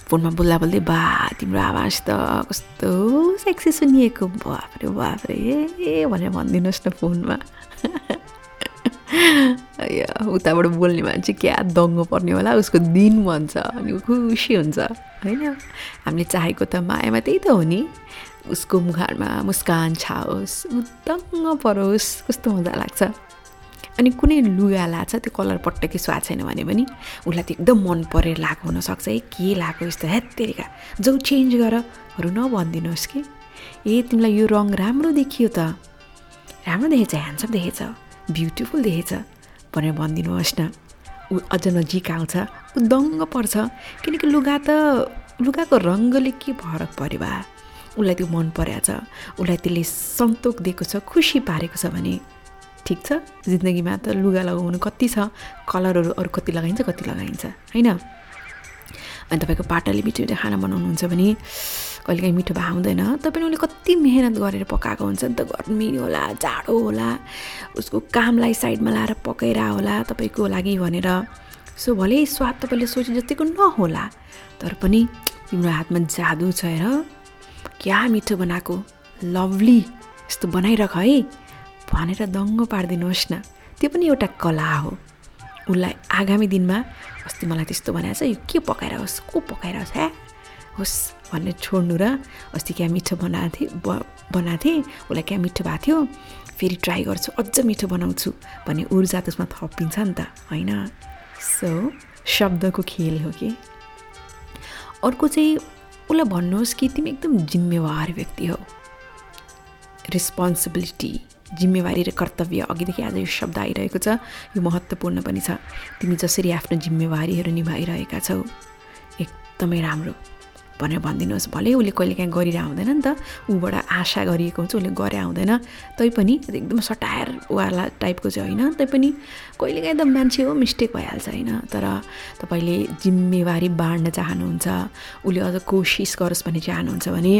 Speaker 1: फोनमा बोल्दा बोल्दै बा तिम्रो आवाज त कस्तो सेक्सी सुनिएको। बाफ्रे बाफ्रे ए भनेर भनिदिनुहोस् न फोनमा। उताबाट बोल्ने मान्छे क्या दङ्ग पर्ने होला उसको दिन भन्छ अनि ऊ खुसी हुन्छ होइन? हामीले चाहेको त मायामा त्यही त हो नि। उसको मुखारमा मुस्कान छाओस् ऊ दङ्ग परोस् कस्तो मजा लाग्छ। अनि कुनै लुगा लाछ त्यो कलर पट्टकै स्वाद छैन भने पनि उसलाई त्यो एकदम मन परेर लगाएको हुनसक्छ है के लगाएको यस्तो हेत्तेरिका जाउ चेन्ज गरहरू नभनिदिनुहोस् कि। ए तिमीलाई यो रङ राम्रो देखियो त। राम्रो देखेछ ह्यान्डसम देखेछ। ब्युटिफुल देखेछ भनेर भनिदिनुहोस् न। ऊ अझ नजिक आउँछ ऊ दङ्ग पर्छ किनकि लुगा त लुगाको रङ्गले के फरक पऱ्यो बा? उसलाई त्यो मन परेको छ उसलाई त्यसले सन्तोक दिएको छ खुसी पारेको छ भने। ठिक छ? जिन्दगीमा त लुगा लगाउनु कति छ कलरहरू अरू कति लगाइन्छ कति लगाइन्छ होइन? अनि तपाईँको पार्टनरले मिठो मिठो खाना बनाउनुहुन्छ भने कहिलेकाहीँ मिठो भए हुँदैन। तपाईँ उसले कति मेहनत गरेर पकाएको हुन्छ नि त गर्मी होला जाडो होला उसको कामलाई साइडमा लाएर पकाइरह होला तपाईँको लागि भनेर। सो भले स्वाद तपाईँले सोचे जतिको नहोला तर पनि तिम्रो हातमा जादु छ हेर। क्या मिठो बनाएको? लभली यस्तो बनाइरह है। भनेर दङ्ग पारिदिनुहोस् न। त्यो पनि एउटा कला हो। उसलाई आगामी दिनमा अस्ति मलाई त्यस्तो बनाएछ यो के पकाएर होस् को पकाएर होस् ह्या? होस्। भनेर छोड्नु र अस्ति क्या मिठो बनाएको थिएँ ब बनाएको थिएँ उसलाई क्या मिठो भएको थियो फेरि ट्राई गर्छु अझ मिठो बनाउँछु भन्ने ऊर्जा त्यसमा थपिन्छ नि त होइन? सो शब्दको खेल हो कि? अर्को चाहिँ उसलाई भन्नुहोस् कि तिमी एकदम जिम्मेवार व्यक्ति हो। रेस्पोन्सिबिलिटी जिम्मेवारी र कर्तव्य अघिदेखि आज यो शब्द आइरहेको छ यो महत्त्वपूर्ण पनि छ। तिमी जसरी आफ्नो जिम्मेवारीहरू निभाइरहेका छौ एकदमै राम्रो। भनेर भनिदिनुहोस्। भले उसले कहिले काहीँ गरिरह हुँदैन नि त। ऊबाट आशा गरिएको हुन्छ उसले गरे हुँदैन तैपनि एकदम सटायरवाला टाइपको चाहिँ होइन। तैपनि कहिलेकाहीँ त मान्छे हो मिस्टेक भइहाल्छ होइन। तर तपाईँले जिम्मेवारी बाँड्न चाहनुहुन्छ उसले अझ कोसिस गरोस् भन्ने चाहनुहुन्छ भने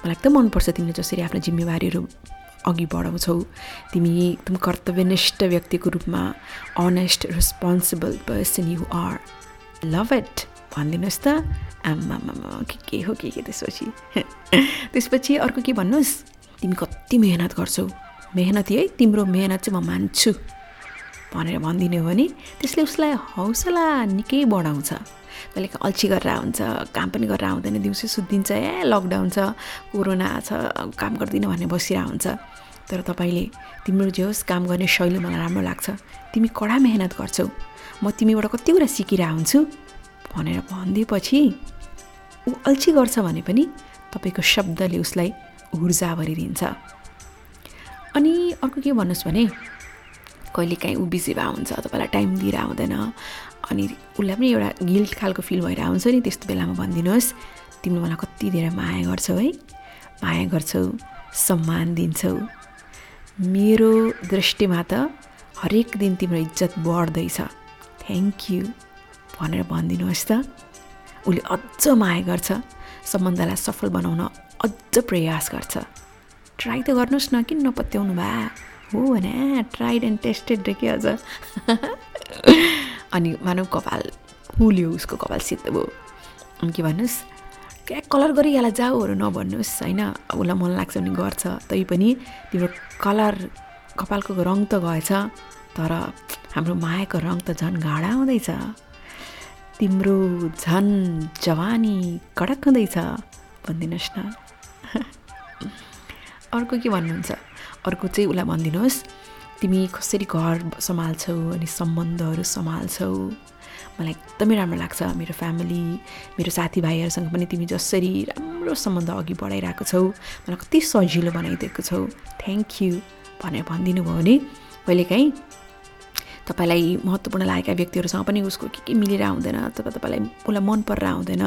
Speaker 1: मलाई एकदम मनपर्छ तिमीले जसरी आफ्नो जिम्मेवारीहरू अघि बढाउँछौ। तिमी एकदम कर्तव्यनिष्ठ व्यक्तिको रूपमा honest responsible person you are love it भनिदिनुहोस् त। आम्मामा के के हो के के त्यसपछि? <laughs> त्यसपछि अर्को के भन्नुहोस्? तिमी कति मेहनत गर्छौ? मेहनती है तिम्रो मेहनत चाहिँ म मान्छु। भनेर भनिदिने हो भने त्यसले उसलाई हौसला निकै बढाउँछ। कहिले अल्छी गरेर हुन्छ काम पनि गरेर आउँदैन दिउँसो सुत्दिन्छ ए लकडाउन छ कोरोना छ काम गर्दिनँ भन्ने बसिरहेको हुन्छ। तर तपाईँले तिम्रो जे होस् काम गर्ने शैली मलाई राम्रो लाग्छ। तिमी कडा मेहनत गर्छौ। म तिमीबाट कति कुरा सिकिरहेको हुन्छु? भनेर भनिदिएपछि ऊ अल्छी गर्छ भने पनि तपाईँको शब्दले उसलाई ऊर्जा भरिदिन्छ। अनि अर्को के भन्नुहोस् भने कहिलेकाहीँ ऊ बिजी भए हुन्छ तपाईँलाई टाइम दिएर आउँदैन अनि उसलाई पनि एउटा गिल्ट खालको फिल भइरहेको हुन्छ नि त्यस्तो बेलामा भनिदिनुहोस्। तिमीले मलाई कति धेरै माया गर्छौ है माया गर्छौ सम्मान दिन्छौ। मेरो दृष्टिमा त हरेक दिन तिम्रो इज्जत बढ्दैछ। थ्याङ्क यू भनेर भनिदिनुहोस् त। उसले अझ माया गर्छ सम्बन्धलाई सफल बनाउन अझ प्रयास गर्छ। ट्राई त गर्नुहोस् न किन नपत्याउनु भए हो भने ट्राइड एन्ड टेस्टेड रे के अझ। <laughs> अनि मानव कपाल फुल्यो उसको कपाल सिद्ध भयो अनि के भन्नुहोस्? क्या कलर गरिहाल जाऊहरू नभन्नुहोस् होइन? उसलाई मन लाग्छ भने गर्छ तैपनि तिम्रो कलर कपालको रङ त गएछ तर हाम्रो मायाको रङ त झन् गाढा हुँदैछ। तिम्रो झन् जवानी कडक हुँदैछ भनिदिनुहोस् न अर्को के भन्नुहुन्छ अर्को चाहिँ उसलाई भनिदिनुहोस् तिमी कसरी घर सम्हाल्छौ अनि सम्बन्धहरू सम्हाल्छौ मलाई एकदमै राम्रो लाग्छ मेरो फ्यामिली मेरो साथीभाइहरूसँग पनि तिमी जसरी राम्रो सम्बन्ध अघि बढाइरहेको छौ मलाई कति सजिलो बनाइदिएको छौ थ्याङ्क यू भनेर भनिदिनु भयो भने कहिलेकाहीँ तपाईँलाई महत्त्वपूर्ण लागेका व्यक्तिहरूसँग पनि उसको के के मिलेर आउँदैन अथवा तपाईँलाई उसलाई मन परेर आउँदैन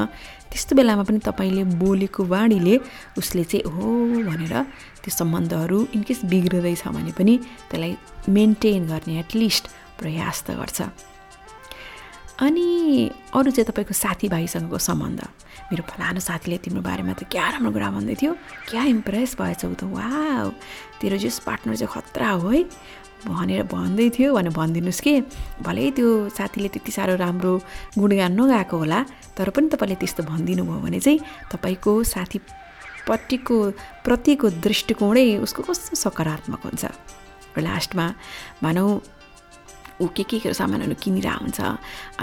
Speaker 1: त्यस्तो बेलामा पनि तपाईँले बोलेको वाणीले उसले चाहिँ हो भनेर त्यो सम्बन्धहरू इनकेस बिग्रिँदैछ भने पनि त्यसलाई मेन्टेन गर्ने एटलिस्ट प्रयास त गर्छ। अनि अरू चाहिँ तपाईँको साथीभाइसँगको सम्बन्ध। मेरो फलानु साथीले तिम्रो बारेमा त क्या राम्रो कुरा भन्दै थियो क्या इम्प्रेस भएछौ त वा तेरो जस पार्टनर चाहिँ खतरा हो है। भनेर भन्दै थियो भनेर भनिदिनुहोस् कि? भलै त्यो साथीले त्यति साह्रो राम्रो गुणगान नगाएको होला तर पनि तपाईँले त्यस्तो भनिदिनु भयो भने चाहिँ तपाईँको साथीपट्टिको प्रतिको दृष्टिकोणै उसको कस्तो सकारात्मक हुन्छ? र लास्टमा भनौँ ऊ के के सामानहरू किनिरहेको हुन्छ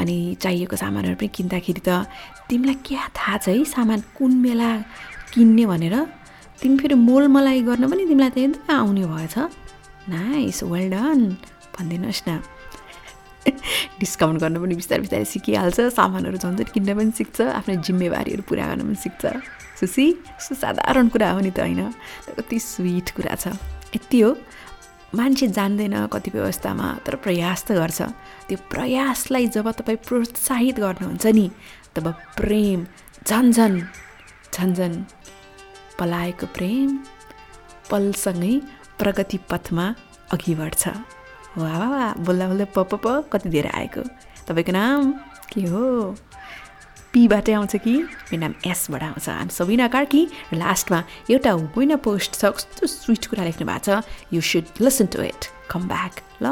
Speaker 1: अनि चाहिएको सामानहरू पनि किन्दाखेरि त तिमीलाई क्या थाहा छ है सामान कुन बेला किन्ने भनेर? तिमी फेरि मोलमलाई गर्न पनि तिमीलाई त आउने भएछ। नाइस वेल डन भनिदिनुहोस् न। डिस्काउन्ट गर्न पनि बिस्तारै बिस्तारै सिकिहाल्छ सामानहरू झन् झन् किन्न पनि सिक्छ आफ्नो जिम्मेवारीहरू पुरा गर्न पनि सिक्छ। सुसी साधारण कुरा हो नि त होइन। कति स्विट कुरा छ। यति हो। मान्छे जान्दैन कतिपय अवस्थामा तर प्रयास त गर्छ। त्यो प्रयासलाई जब तपाईँ प्रोत्साहित गर्नुहुन्छ नि तब प्रेम झन् झन् झन् झन् पलाएको प्रेम पलसँगै प्रगति पथमा अघि बढ्छ। वा वा वा बोल्दा बोल्दै प प कति धेरै आएको? तपाईँको नाम के हो? पीबाटै आउँछ कि? मेरो नाम एसबाट आउँछ। हामी सबिना कार्की र लास्टमा एउटा विन पोस्ट छ कस्तो स्विट कुरा लेख्नु भएको छ। You should listen to it come back ल।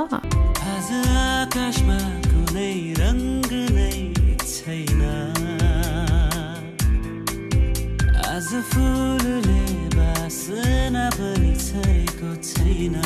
Speaker 3: छैन। आज फुलले बासना पनि छरेको छैन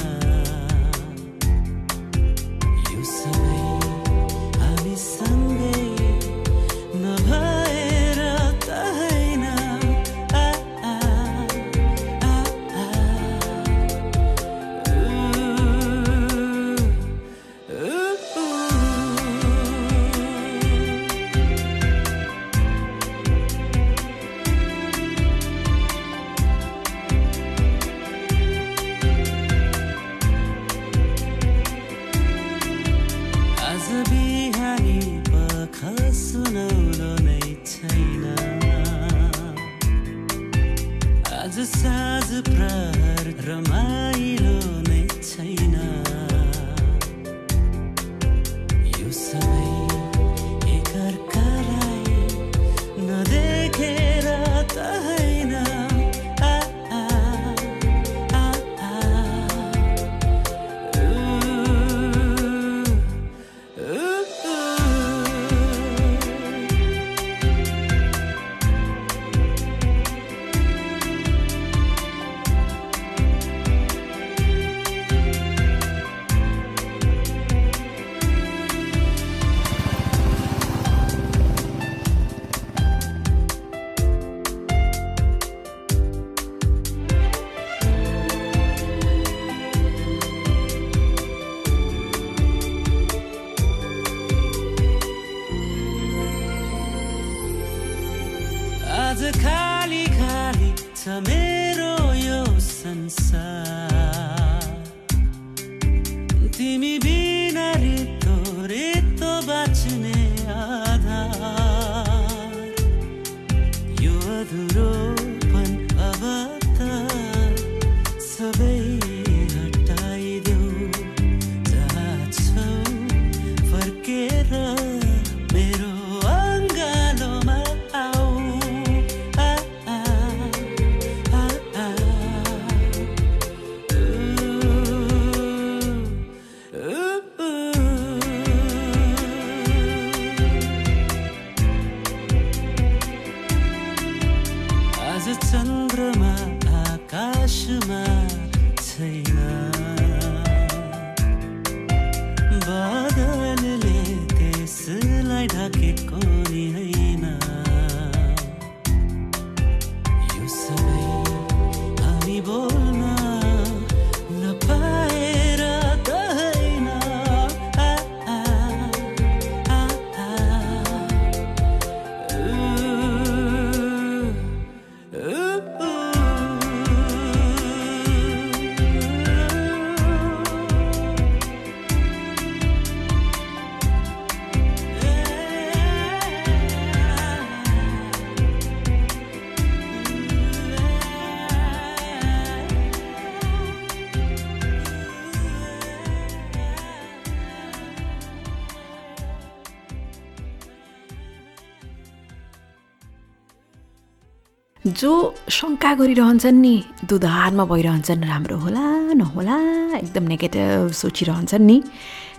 Speaker 1: जो शङ्का गरिरहन्छन् नि। दुधारमा भइरहन्छन् राम्रो होला नहोला एकदम नेगेटिभ सोचिरहन्छन् नि।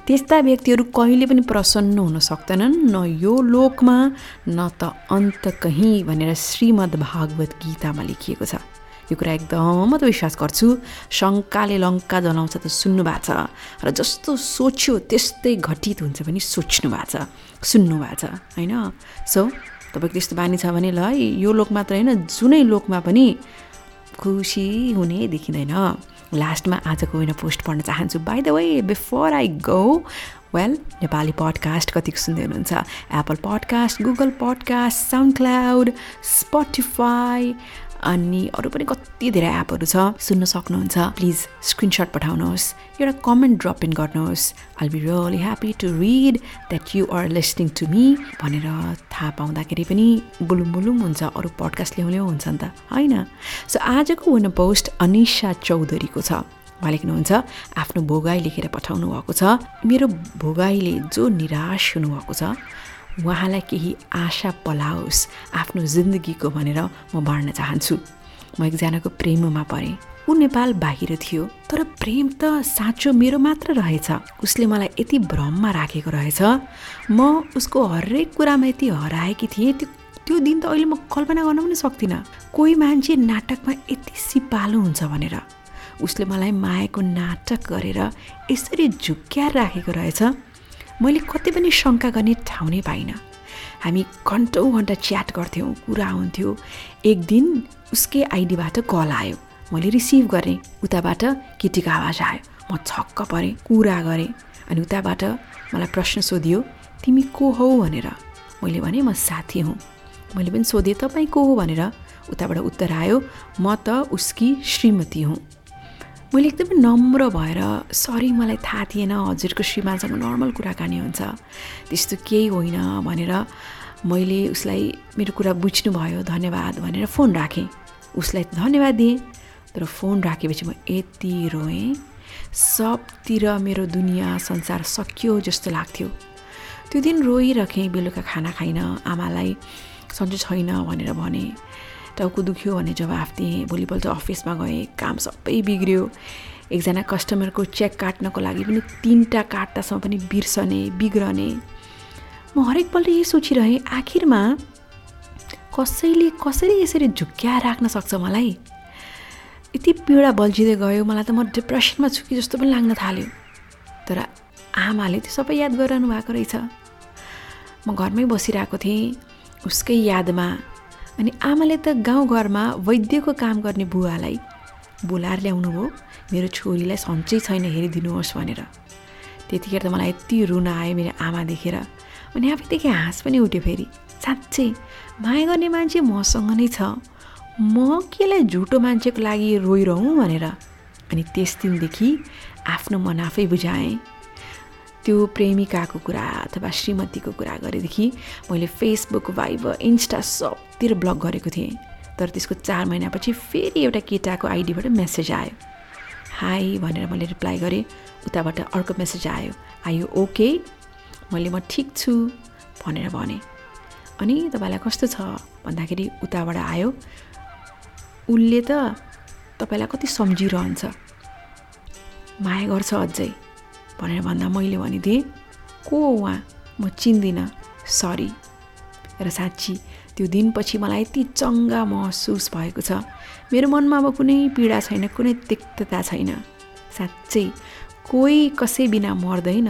Speaker 1: त्यस्ता व्यक्तिहरू कहिले पनि प्रसन्न हुन सक्दैनन् न यो लोकमा न त अन्त कहीँ भनेर श्रीमद् भागवत गीतामा लेखिएको छ। यो कुरा एकदम त विश्वास गर्छु। शङ्काले लङ्का जलाउँछ त सुन्नु भएको छ र जस्तो सोच्यो त्यस्तै घटित हुन्छ पनि सोच्नु भएको छ। सुन्नु भएको छ होइन? सो तपाईँको त्यस्तो बानी छ भने ल है यो लोक मात्र होइन जुनै लोकमा पनि खुसी हुने देखिँदैन। लास्टमा आजको होइन पोस्ट पढ्न चाहन्छु। By the way before I go well Nepali podcast कतिको सुन्दै हुनुहुन्छ? Apple podcast Google podcast SoundCloud Spotify अनि अरू पनि कति धेरै एपहरू छ सुन्न सक्नुहुन्छ। प्लिज स्क्रिनसट पठाउनुहोस् एउटा कमेन्ट ड्रप इन गर्नुहोस्। I be really happy to read that you are listening to me भनेर थाहा पाउँदाखेरि पनि बुलुम बुलुम हुन्छ अरू पडकास्ट ल्याउ ल्याउ हुन्छ नि त होइन? सो आजको वान पोस्ट अनिसा चौधरीको छ। उहाँ लेख्नुहुन्छ आफ्नो भोगाई लेखेर पठाउनु भएको छ। मेरो भोगाईले जो निराश हुनुभएको छ उहाँलाई केही आशा पलाओस् आफ्नो जिन्दगीको भनेर म बाँड्न चाहन्छु। म एकजनाको प्रेममा परेँ। ऊ नेपाल बाहिर थियो तर प्रेम त साँचो मेरो मात्र रहेछ। उसले मलाई यति भ्रममा राखेको रहेछ। म उसको हरेक कुरामा यति हराएकी थिएँ। त्यो त्यो दिन त अहिले म कल्पना गर्न पनि सक्दिनँ। कोही मान्छे नाटकमा यति सिपालु हुन्छ भनेर। उसले मलाई मायाको नाटक गरेर यसरी झुक्क्याएर राखेको रहेछ। मैले कति पनि शङ्का गर्ने ठाउँ नै पाइनँ। हामी घन्टौँ घन्टा च्याट गर्थ्यौँ कुरा हुन्थ्यो। एक दिन उसकै आइडीबाट कल आयो। मैले रिसिभ गरेँ उताबाट केटीको आवाज आयो। म छक्क परेँ कुरा गरेँ अनि उताबाट मलाई प्रश्न सोधियो तिमी को हौ? भनेर। मैले भने म साथी हुँ। मैले पनि सोधेँ तपाईँ को हो? भनेर। उताबाट उत्तर आयो म त उसकी श्रीमती हुँ। मैले एकदमै नम्र भएर सरी मलाई थाहा थिएन हजुरको श्रीमानसँग नर्मल कुराकानी हुन्छ। त्यस्तो केही होइन। भनेर मैले उसलाई मेरो कुरा बुझ्नुभयो धन्यवाद भनेर फोन राखेँ। उसलाई धन्यवाद दिएँ तर फोन राखेपछि म यति रोएँ सबतिर मेरो दुनियाँ संसार सकियो जस्तो लाग्थ्यो। त्यो दिन रोइराखेँ बेलुका खाना खाइनँ आमालाई सन्चो छैन भनेर भने। टाउको दुख्यो भने जवाफ दिएँ भोलिपल्ट अफिसमा गएँ काम सबै बिग्रियो। एकजना कस्टमरको चेक काट्नको लागि पनि तिनवटा काट्दासम्म पनि बिर्सने बिग्रने। म हरेकपल्ट यही सोचिरहेँ आखिरमा कसैले कसरी यसरी झुक्क्याएर राख्न सक्छ मलाई? यति पीडा बल्झिँदै गयो मलाई त म डिप्रेसनमा छु कि जस्तो पनि लाग्न थाल्यो। तर आमाले त्यो सबै याद गरिरहनु भएको रहेछ। म घरमै बसिरहेको थिएँ उसकै यादमा अनि आमाले त गाउँघरमा वैद्यको काम गर्ने बुवालाई बोलाएर ल्याउनु भयो। मेरो छोरीलाई सन्चै छैन हेरिदिनुहोस् भनेर। त्यतिखेर त मलाई यति रुन आयो मेरो आमा देखेर। अनि आफैदेखि हाँस पनि उठ्यो फेरि। साँच्चै माया गर्ने मान्छे मसँग नै छ। म केलाई झुटो मान्छेको लागि रोइरहँ भनेर। अनि त्यस दिनदेखि आफ्नो मन आफै बुझाएँ। त्यो प्रेमिकाको कुरा अथवा श्रीमतीको कुरा गरेदेखि मैले फेसबुक भाइबर इन्स्टा सबतिर ब्लक गरेको थिएँ। तर त्यसको चार महिनापछि फेरि एउटा केटाको आइडीबाट मेसेज आयो। हाई भनेर मैले रिप्लाई गरेँ। उताबाट अर्को मेसेज आयो। आयो ओके मैले म ठिक छु भनेर भने। अनि तपाईँलाई कस्तो छ? भन्दाखेरि उताबाट आयो। उसले त तपाईँलाई कति सम्झिरहन्छ। माया गर्छ अझै। भनेर भन्दा मैले भनिदिएँ को उहाँ? म चिन्दिनँ। सरी। र साँच्ची त्यो दिनपछि मलाई यति चङ्गा महसुस भएको छ। मेरो मनमा अब कुनै पीडा छैन कुनै तिक्तता छैन। साँच्चै कोही कसै बिना मर्दैन।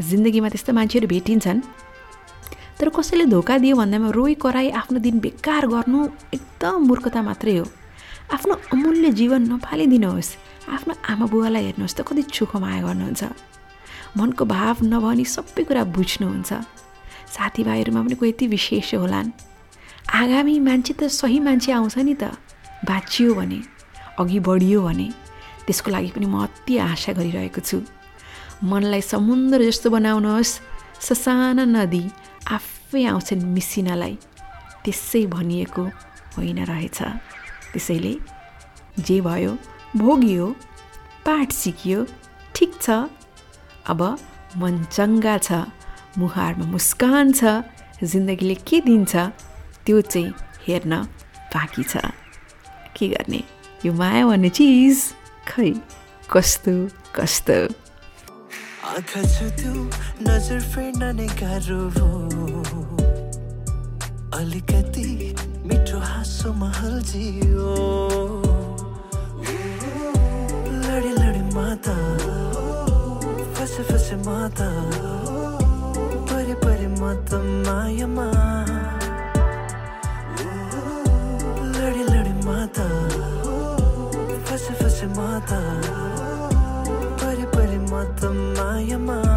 Speaker 1: जिन्दगीमा त्यस्तो मान्छेहरू भेटिन्छन्। तर कसैले धोका दियो भन्दामा रोइ कराई आफ्नो दिन बेकार गर्नु एकदम मूर्खता मात्रै हो। आफ्नो अमूल्य जीवन नफालिदिनुहोस्। आफ्नो आमा बुवालाई हेर्नुहोस् त कति चोखो माया गर्नुहुन्छ। मनको भाव नभनी सबै कुरा बुझ्नुहुन्छ। साथीभाइहरूमा पनि कोही यति विशेष होलान्। आगामी मान्छे त सही मान्छे आउँछ नि त। बाँचियो भने अघि बढियो भने त्यसको लागि पनि म अति आशा गरिरहेको छु। मनलाई समुद्र जस्तो बनाउनुहोस्। ससाना नदी आफै आउँछन् मिसिनलाई। त्यसै भनिएको होइन रहेछ। त्यसैले जे भयो भोगियो पाठ सिकियो ठिक छ। अब मन चङ्गा छ मुहारमा मुस्कान छ जिन्दगीले के दिन्छ त्यो चाहिँ हेर्न बाँकी छ। के गर्ने? यो माया भन्ने चिज खै कस्तो कस्तो?
Speaker 4: आँखा नजर फेर्न नै गाह्रो अलिकति मिठो हाँसो महल जियो। माता। फसे फसे माता परे परे म त मायामा। लडी लडी माता फसे फसे माता परे परे म त मायामा। भन्दैछु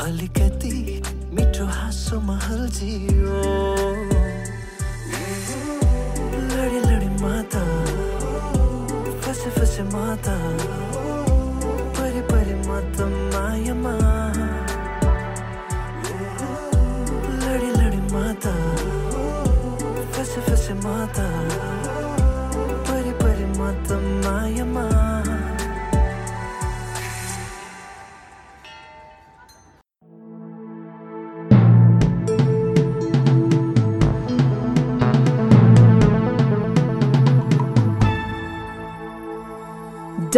Speaker 4: अलिकति मिठो हाँसो महल